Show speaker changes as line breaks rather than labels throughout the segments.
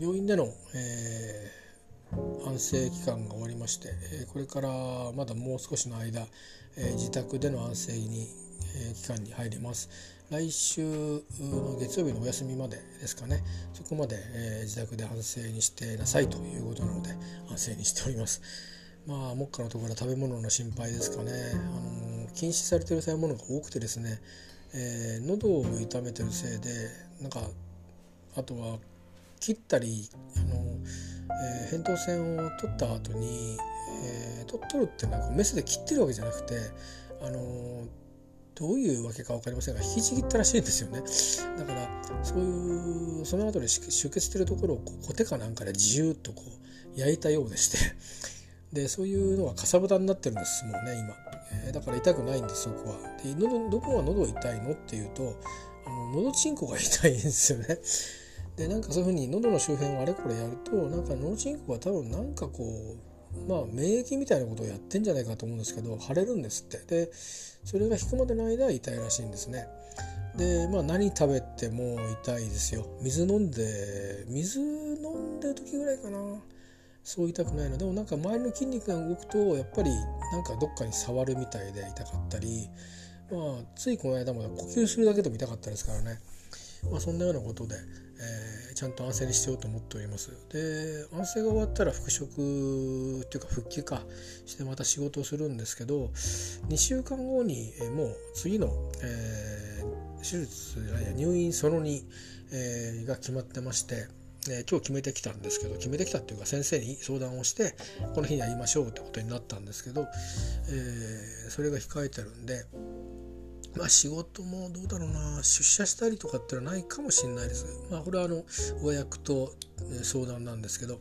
病院での、えー、安静期間が終わりまして、えこれからまだもう少しの間、え自宅での安静に、え期間に入ります。来週の月曜日のお休みまでですかね。そこまで、え自宅で安静にしてなさいということなので安静にしております。まあ目下のところは食べ物の心配ですかね、あの禁止されてる食べ物が多くてですね、えー、喉を痛めてるせいでなんかあとは切ったりあの、えー、扁桃腺を取った後に、えー、取取るってなんかメスで切ってるわけじゃなくてあのどういうわけか分かりませんが引きちぎったらしいんですよね。だからそういうその後で出血してるところをこうコテかなんかでジューッとこう焼いたようでして。でそういうのはかさぶたになってるんですもうね今、えー、だから痛くないんですそこは。で喉どこが喉痛いのっていうとあの喉チンコが痛いんですよね。でなんかそういうふうに喉の周辺をあれこれやるとなんか脳チンコが多分なんかこうまあ免疫みたいなことをやってんじゃないかと思うんですけど腫れるんですって。でそれが引くまでの間は痛いらしいんですね。でまあ何食べても痛いですよ。水飲んで水飲んでる時ぐらいかな。そう痛くないの。でもなんか周りの筋肉が動くとやっぱりなんかどっかに触るみたいで痛かったり。まあついこの間まで呼吸するだけでも痛かったですからね。まあ、そんなようなことで、えー、ちゃんと安静にしようと思っております。で安静が終わったら復職っていうか復帰かしてまた仕事をするんですけど2週間後に、えー、もう次の、えー、手術や入院その2、えー、が決まってましてえ今日決めてきたんですけど決めてきたっていうか先生に相談をしてこの日にやりましょうってことになったんですけど、え、それが控えてるんでまあ仕事もどうだろうな。出社したりとかってのはないかもしれないです。まあこれはあの親役と相談なんですけど。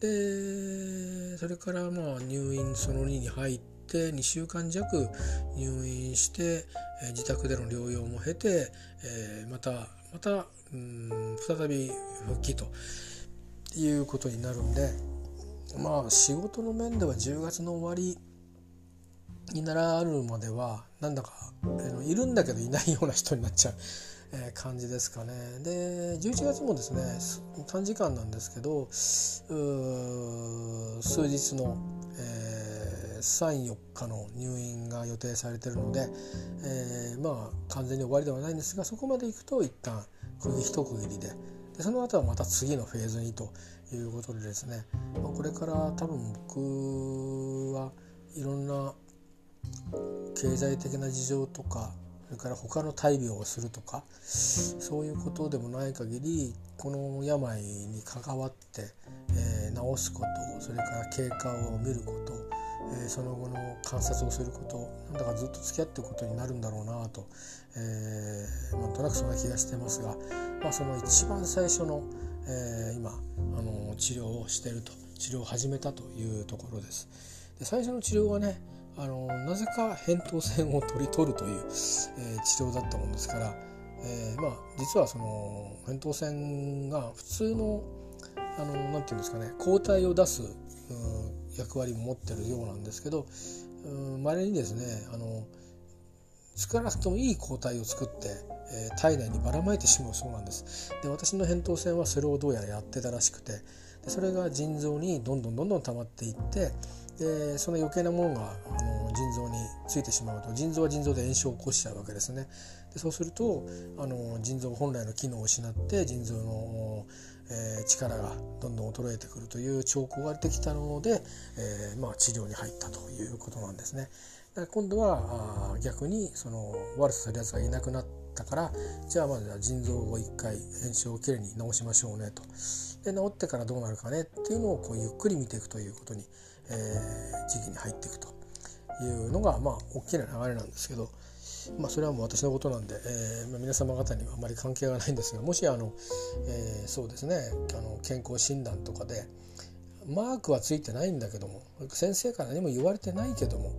でそれからまあ入院その2に入って2週間弱入院して、え自宅での療養も経て、えまたまたうん再び復帰ということになるんで。まあ仕事の面では10月の終わりにならるまではなんだかいるんだけどいないような人になっちゃう。え感じですかねで11月もですね短時間なんですけど数日の、えー、34日の入院が予定されてるので、えー、まあ完全に終わりではないんですがそこまで行くと一旦区切一区切りででその後はまた次のフェーズにということでですね、まあ、これから多分僕はいろんな経済的な事情とかそれから他の大病をするとかそういうことでもない限りこの病に関わって、えー、治すことそれから経過を見ること、えー、その後の観察をすることなんだかずっと付き合っていくことになるんだろうなと、えー、なんとなくそんな気がしてますが、まあ、その一番最初の、えー、今あの治療をしてると治療を始めたというところです。で最初の治療はねあのなぜか扁桃腺を取り取るという、えー、治療だったもんですから、えー、まあ実はその扁桃腺が普通のあのなんていうんですかね抗体を出す役割も持ってるようなんですけどまれにですねあの少なくともいい抗体を作って、えー、体内にばらまいてしまうそうなんです。で私の扁桃腺はそれをどうやらやってたらしくてでそれが腎臓にどんどんどんどん溜まっていってでその余計なものがあの腎臓についてしまうと腎臓は腎臓で炎症を起こしちゃうわけですね。でそうするとあの腎臓本来の機能を失って腎臓の、えー、力がどんどん衰えてくるという兆候が出てきたので、えー、まあ、治療に入ったということなんですね。だ今度はあ逆にその悪さするやつがいなくなったからじゃあまずは腎臓を一回炎症をきれいに治しましょうねと。で治ってからどうなるかねっていうのをこうゆっくり見ていくということにえー、時期に入っていくと。いうのがまあ大きな流れなんですけど、まあ、それはもう私のことなんで、えーまあ、皆様方にはあまり関係がないんですがもしあの、えー、そうですねあの健康診断とかでマークはついてないんだけども先生から何も言われてないけども、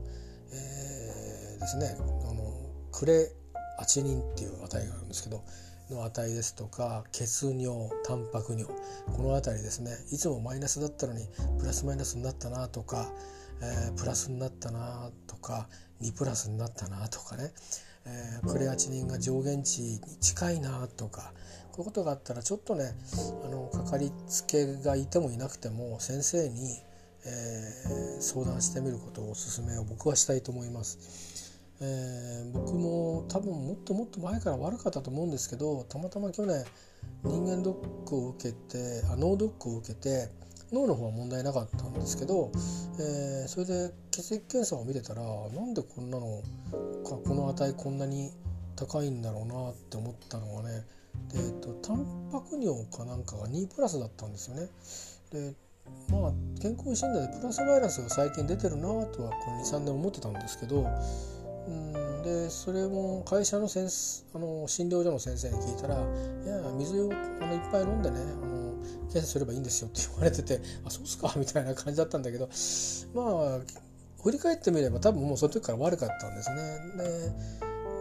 えー、ですねあのクレアチニンっていう値があるんですけどの値ですとか血尿タンパク尿この辺りですねいつもマイナスだったのにプラスマイナスになったなとか、えー、プラスになったなとか2プラスになったなとかね、えー、クレアチニンが上限値に近いなとかこういうことがあったらちょっとねあのかかりつけがいてもいなくても先生に、えー、相談してみることをおすすめを僕はしたいと思います。えー、僕も多分もっともっと前から悪かったと思うんですけどたまたま去年人間ドックを受けてあ脳ドックを受けて脳の方は問題なかったんですけど、えー、それで血液検査を見てたらなんでこんなのかこの値こんなに高いんだろうなって思ったのがねで、えーと、タンパク尿かなんかが2プラスだったんですよね。でまあ健康診断でプラスバイラスが最近出てるなとはこの23年思ってたんですけどうん。でそれも会社の先あの診療所の先生に聞いたら「いや水をあのいっぱい飲んでねあの検査すればいいんですよ」って言われてて「あそうっすか」みたいな感じだったんだけどまあ振り返ってみれば多分もうその時から悪かったんですね。で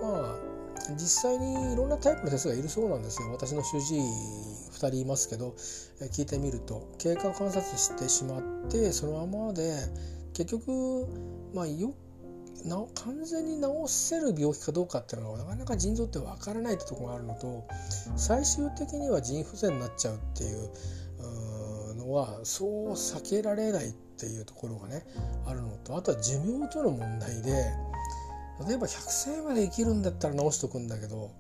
まあ実際にいろんなタイプの先生がいるそうなんですよ。私の主治医2人いますけど聞いてみると。経過観察してしまってそのままで結局まあよくな完全に治せる病気かどうかっていうのがなかなか腎臓って分からないってとこがあるのと最終的には腎不全になっちゃうっていうのはそう避けられないっていうところがねあるのとあとは寿命との問題で例えば100歳まで生きるんだったら治しとくんだけど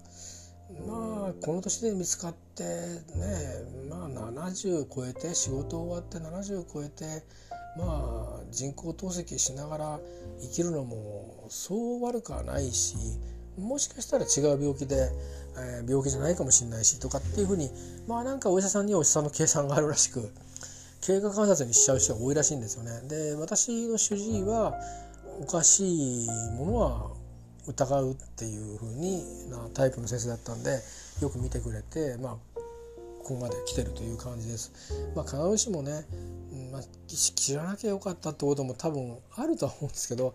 まあこの年で見つかってねまあ70超えて仕事終わって70超えてまあ人工透析しながら生きるのもそう悪くはないしもしかしたら違う病気で、えー、病気じゃないかもしれないしとかっていうふうにまあなんかお医者さんにはお医者さんの計算があるらしく経過観察にしちゃう人が多いらしいんですよね。で私の主治医はおかしいものは疑うっていう風になタイプの先生だったんでよく見てくれてまあここまで来てるという感じです。まあ、必ずしもねまあ、知らなきゃよかったってことも多分あるとは思うんですけど、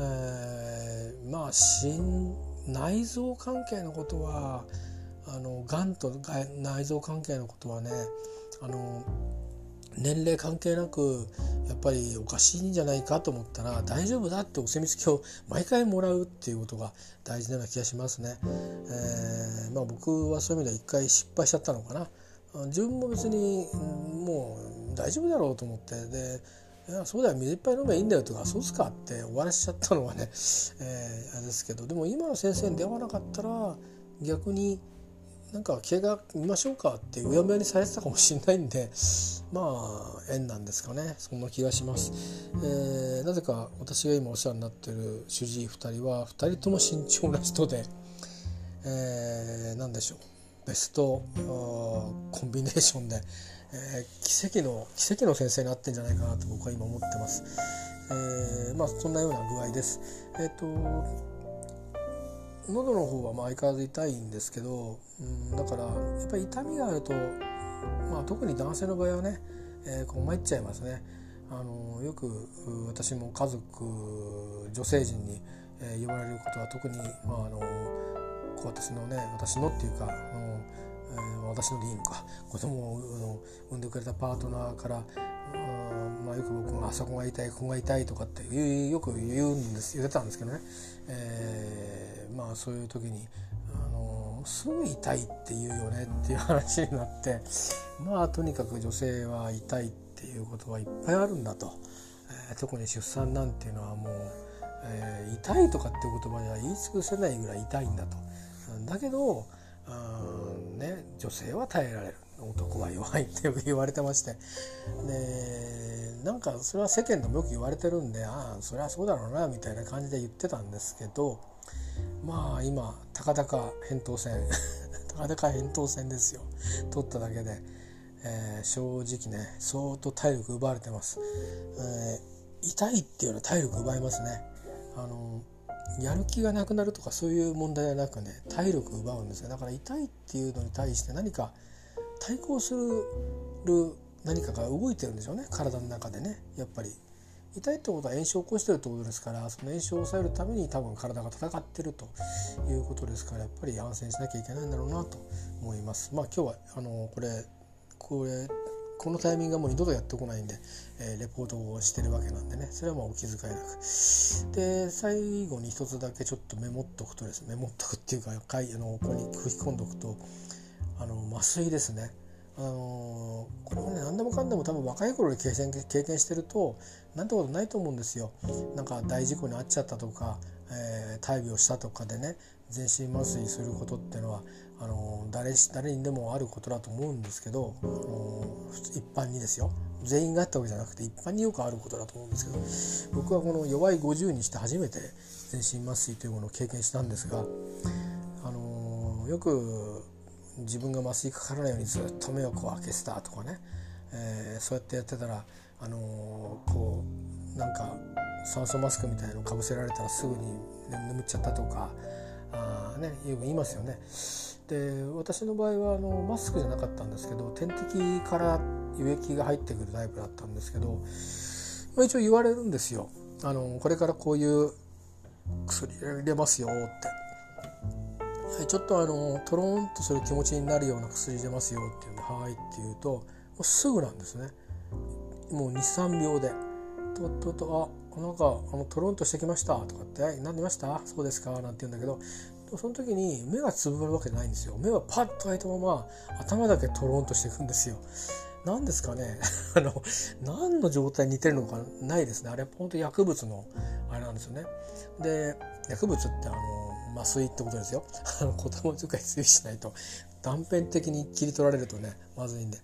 えー、まあ心内臓関係のことはあのがんと内臓関係のことはねあの年齢関係なくやっぱりおかしいんじゃないかと思ったら大丈夫だってお墨付きを毎回もらうっていうことが大事なような気がしますね。えー、まあ、僕はそういう意味では一回失敗しちゃったのかな。自分も別にもう大丈夫だろうと思ってでいやそうだよ水いっぱい飲めばいいんだよとかそうっすかって終わらしちゃったのはね、えー、あれですけどでも今の先生に出会わなかったら逆になんか怪我見ましょうかってうやむやにされてたかもしれないんでまあ縁なんですかねそんな気がします、えー、なぜか私が今お世話になってる主治医2人は2人とも慎重な人で、えー、何でしょうベストコンビネーションで、えー、奇跡の奇跡の先生になってんじゃないかなと僕は今思ってます。えー、まあそんなような具合です。えっ、ー、と喉の方はまあ相変わらず痛いんですけど、うん、だからやっぱり痛みがあると、まあ、特に男性の場合はね、えー、こう参っちゃいますね。あのよく私も家族女性陣に、えー、言われることは特に、まあ、あの私のね私のっていうかあの、えー、私のでいいのか子供を産んでくれたパートナーからまあ、よく僕があそこが痛いここが痛いとかってよく言うんです言ってたんですけどね、えー、まあそういう時にあのすぐ痛いって言うよねっていう話になってまあとにかく女性は痛いっていうことはいっぱいあるんだと、えー、特に出産なんていうのはもう、えー、痛いとかっていう言葉では言い尽くせないぐらい痛いんだと。だけどうん、ね、女性は耐えられる。男は弱いってよく言われてまして。でなんかそれは世間でもよく言われてるんでああそれはそうだろうなみたいな感じで言ってたんですけどまあ今たかだか扁桃腺たかだか扁桃腺ですよ。取っただけで、えー、正直ね相当体力奪われてます、えー、痛いっていうのは体力奪いますね。あのやる気がなくなるとかそういう問題はなくね体力奪うんですよ。だから痛いっていうのに対して何か対抗する何かが動いてるんでしょうね。体の中でね。やっぱり。痛いってことは炎症を起こしてるってことですからその炎症を抑えるために多分体が戦ってるということですからやっぱり安静しなきゃいけないんだろうなと思います。まあ今日はあのこれこれこのタイミングはもう二度とやってこないんで、えー、レポートをしてるわけなんでね。それはまあお気遣いなく。で最後に一つだけちょっとメモっとくとですね。メモっとくっていうかかいあのここに書き込んどくとあの麻酔ですね。あのこれもね何でもかんでも多分若い頃に経験経験してるとなんてことないと思うんですよ。なんか大事故に遭っちゃったとか、えー、大病したとかでね全身麻酔することっていうのはあの誰誰にでもあることだと思うんですけど、あの一般にですよ全員があったわけじゃなくて一般によくあることだと思うんですけど僕はこの弱い50にして初めて全身麻酔というものを経験したんですが、あのよく自分が麻酔かからないようにずっと目をこう開けてたとかね、えー、そうやってやってたら、あのこうなんか酸素マスクみたいのかぶせられたらすぐに眠っちゃったとかあ、ね、よく言いますよね。で私の場合はあのマスクじゃなかったんですけど点滴から輸液が入ってくるタイプだったんですけど、まあ、一応言われるんですよ。あのこれからこういう薬入れますよって。ちょっとあのトローンとする気持ちになるような薬入れますよっていうのはいって言うともうすぐなんですね。もう23秒で。とっととあなんかあのトロンとしてきましたとかって「何出ました？そうですか」なんて言うんだけどその時に目がつぶるわけじゃないんですよ。目はパッと開いたまま頭だけトロンとしていくんですよ。何ですかね。あの何の状態に似てるのかないですね。あれ本当薬物のあれなんですよね。で薬物ってあの麻酔ってことですよ。あの言葉遣い注意しないと。断片的に切り取られるとねまずいんで。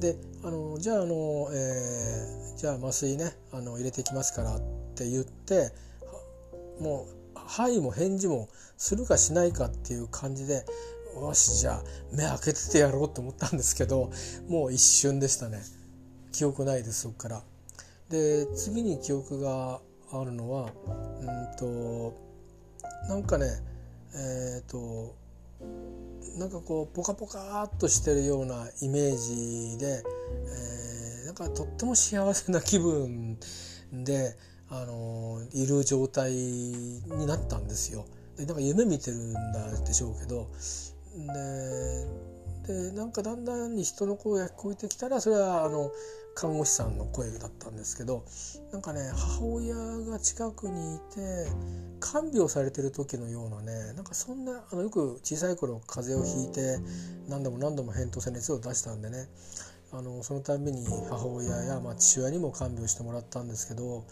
であのじゃああの、えー、じゃあ麻酔ねあの入れていきますからって言ってもう「はい」も返事もするかしないかっていう感じでよしじゃあ目開けててやろうと思ったんですけどもう一瞬でしたね記憶ないですそっからで次に記憶があるのはうんとなんかねえっ、ー、となんかこうポカポカっとしてるようなイメージで、えー、なんかとっても幸せな気分で、あのいる状態になったんですよ。でなんか夢見てるんだでしょうけどででなんかだんだんに人の声が聞こえてきたらそれはあの看護師さんの声だったんですけどなんかね母親が近くにいて看病されてる時のようなねなんかそんなあのよく小さい頃風邪をひいて何度も何度も扁桃腺熱を出したんでねあのそのたびに母親や、まあ、父親にも看病してもらったんですけど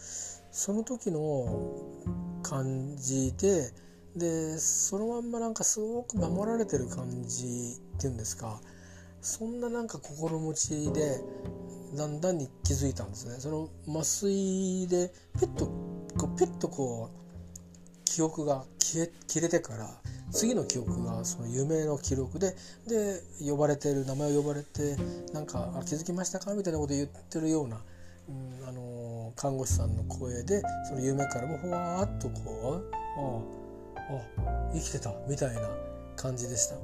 その時の感じででそのまんまなんかすごく守られてる感じっていうんですかそんななんか心持ちでだんだんに気づいたんですねその麻酔でペッとこうペッとこう記憶が消え切れてから次の記憶がその夢の記録でで呼ばれてる名前を呼ばれてなんか「気づきましたか?」みたいなこと言ってるような、うん、あの看護師さんの声でその夢からもほわーっとこう「あああ生きてた」みたいな感じでした。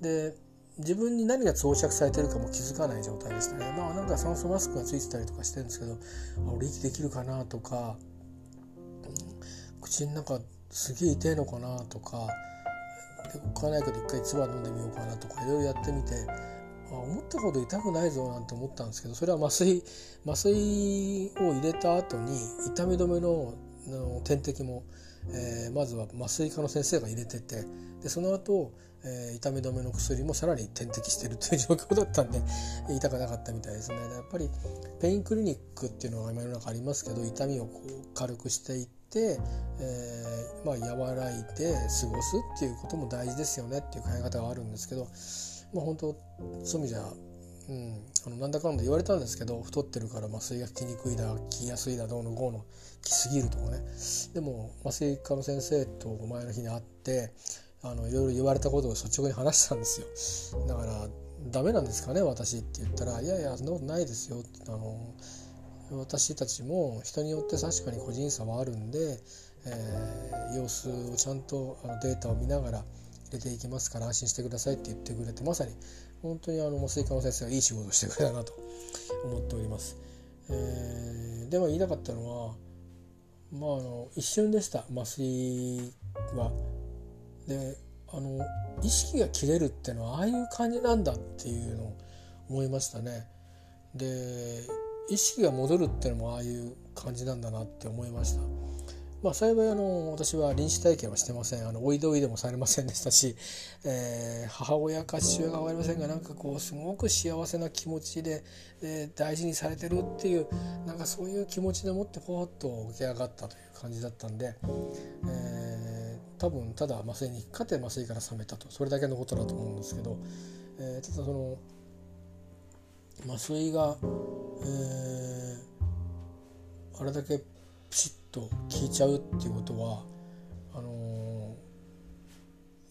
で自分に何が装着されてるかも気づかない状態でしたねまあなんか酸素マスクがついてたりとかしてるんですけど俺息できるかなとか、口の中すげえ痛いのかなとか置かないけど一回唾飲んでみようかなとかいろいろやってみてあ思ったほど痛くないぞなんて思ったんですけどそれは麻酔麻酔を入れた後に痛み止めの点滴も、えー、まずは麻酔科の先生が入れててでその後えー、痛み止めの薬もさらに点滴してるという状況だったんで 痛くなかったみたいですね。やっぱりペインクリニックっていうのが今世の中ありますけど痛みをこう軽くしていって、えー、まあ和らいで過ごすっていうことも大事ですよねっていう考え方があるんですけどまあ本当そういう意味じゃうん、あのなんだかんだ言われたんですけど太ってるから麻酔が効きにくいだ効きやすいだどうのこうの効きすぎるとかね。でも麻酔科の先生と前の日に会ってあのいろいろ言われたことを率直に話したんですよ。だからダメなんですかね私って言ったら「いやいやそんなことないですよ」あの私たちも人によって確かに個人差はあるんで、えー、様子をちゃんとあのデータを見ながら入れていきますから安心してくださいって言ってくれてまさに本当にあの麻酔科の先生がいい仕事してくれたなと思っております。えー、でも言いたかったのはまああの一瞬でした麻酔は。であの意識が切れるっていうのはああいう感じなんだっていうのを思いましたね。で意識が戻るっていうのもああいう感じなんだなって思いました。まあ、幸いあの私は臨死体験はしてません。あのおいでおいでもされませんでしたし、えー、母親か父親か分かりませんがなんかこうすごく幸せな気持ちで、えー、大事にされてるっていうなんかそういう気持ちでもってポーッと起き上がったという感じだったんで、えー、多分ただ麻酔に勝て麻酔から覚めたと。それだけのことだと思うんですけど、えー、ただその麻酔が、えー、あれだけピシッと効いちゃうっていうことはあの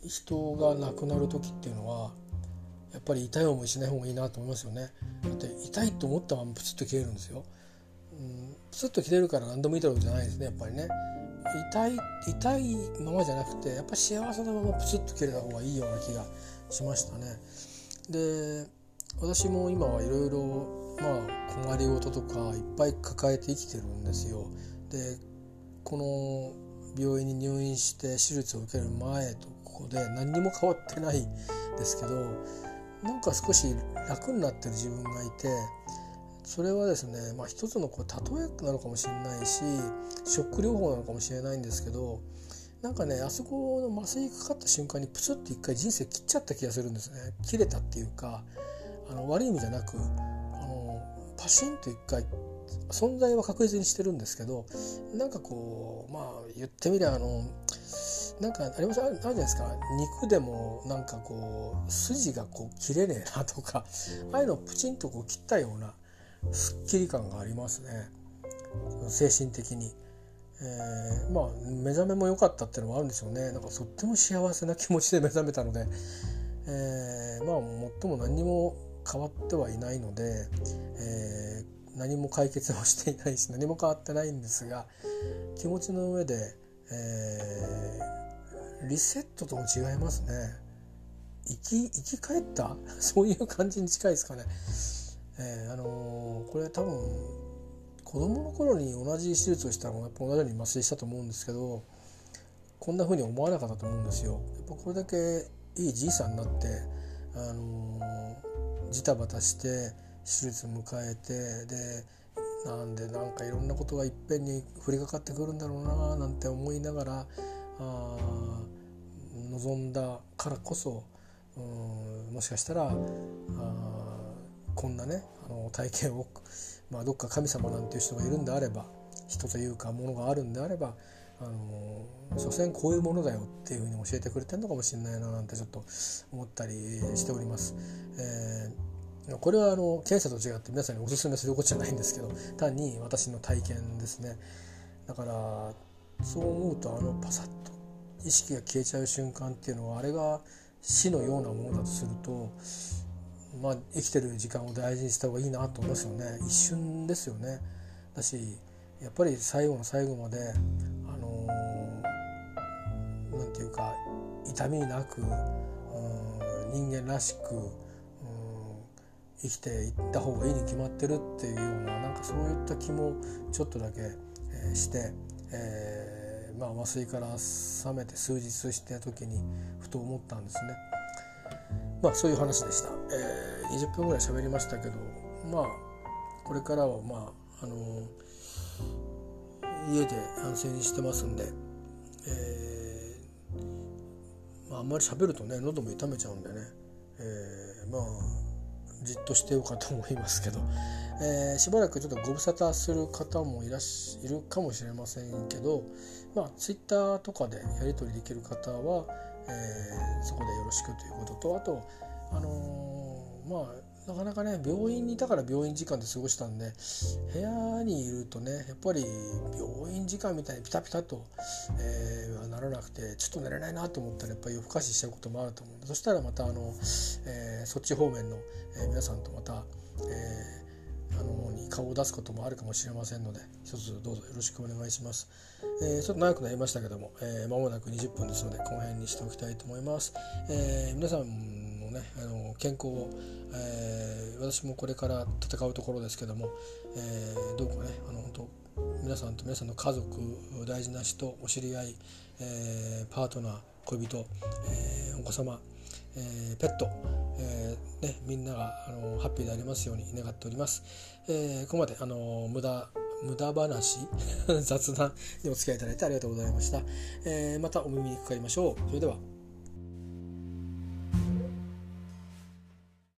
ー、人が亡くなる時っていうのはやっぱり痛い思いしない方がいいなと思いますよね。だって痛いと思ったままプチッと切れるんですよ。うん、プツッと切れるから何でもいいだろうじゃないですねやっぱりね。痛い痛いままじゃなくてやっぱ幸せなままプツッと切れた方がいいような気がしましたね。で私も今はいろいろまあ困りごととかいっぱい抱えて生きてるんですよ。でこの病院に入院して手術を受ける前とここで何にも変わってないですけどなんか少し楽になってる自分がいてそれはですね、まあ、一つのこう例えなのかもしれないしショック療法なのかもしれないんですけどなんかねあそこの麻酔かかった瞬間にプツッと一回人生切っちゃった気がするんですね。切れたっていうかあの悪い意味じゃなくあのパシンと一回存在は確実にしてるんですけどなんかこうまあ言ってみりゃあのなんかあります？あるじゃないですか。肉でもなんかこう筋がこう切れねえなとかああいうのをプチンとこう切ったようなすっきり感がありますね。精神的に。えー、まあ目覚めも良かったっていうのもあるんでしょうね。なんかとっても幸せな気持ちで目覚めたので、えー、まあ最も何にも変わってはいないので、えー、何も解決もしていないし何も変わってないんですが気持ちの上で、えー、リセットとも違いますね生き生き返った？そういう感じに近いですかね。えー、あのー、これ多分子供の頃に同じ手術をしたのもやっぱ同じように麻酔したと思うんですけどこんな風に思わなかったと思うんですよ。やっぱこれだけいいじいさんになって、あのー、ジタバタして手術迎えてでなんでなんかいろんなことがいっぺんに降りかかってくるんだろうななんて思いながら望んだからこそうんもしかしたらあこんなねあの体験を、まあ、どっか神様なんていう人がいるんであれば人というかものがあるんであればあの所詮こういうものだよっていうふうに教えてくれてるのかもしれないななんてちょっと思ったりしております。えーこれはあの検査と違って皆さんにおすすめすることじゃないんですけど単に私の体験ですね。だからそう思うとあのパサッと意識が消えちゃう瞬間っていうのはあれが死のようなものだとするとまあ生きてる時間を大事にした方がいいなと思いますよね。一瞬ですよね。だしやっぱり最後の最後まであの何、て言うか痛みなく、うん、人間らしく生きていった方がいいに決まってるっていうようななんかそういった気もちょっとだけ、えー、して、えー、まあ、麻酔から覚めて数日して時にふと思ったんですね。まあそういう話でした。えー、20分ぐらい喋りましたけどまあこれからはまああの家で安静にしてますんで、えーまあ、あんまり喋るとね喉も痛めちゃうんでね、えー、まあじっとしてようかと思いますけど、えー、しばらくちょっとご無沙汰する方もいらしいるかもしれませんけど、まあ、Twitter とかでやり取りできる方は、えー、そこでよろしくということとあと、あのー、まあなかなかね病院にいたから病院時間で過ごしたんで部屋にいるとねやっぱり病院時間みたいにピタピタと、えー、ならなくてちょっと寝れないなと思ったらやっぱり夜更かししちゃうこともあると思うんでそしたらまたあの、えー、そっち方面の、えー、皆さんとまた、えー、あのに顔を出すこともあるかもしれませんので一つどうぞよろしくお願いします。えー、ちょっと長くなりましたけども、えー、もなく20分ですのでこの辺にしておきたいと思います。えー、皆さんねあの健康を、えー、私もこれから戦うところですけども、えー、どうかねあの本当皆さんと皆さんの家族大事な人お知り合い、えー、パートナー恋人、えー、お子様、えー、ペット、えーね、みんながあのハッピーでありますように願っております。えー、ここまであの無駄無駄話 雑談にお付き合いいただいてありがとうございました、えー、またお耳にかかりましょう。それでは。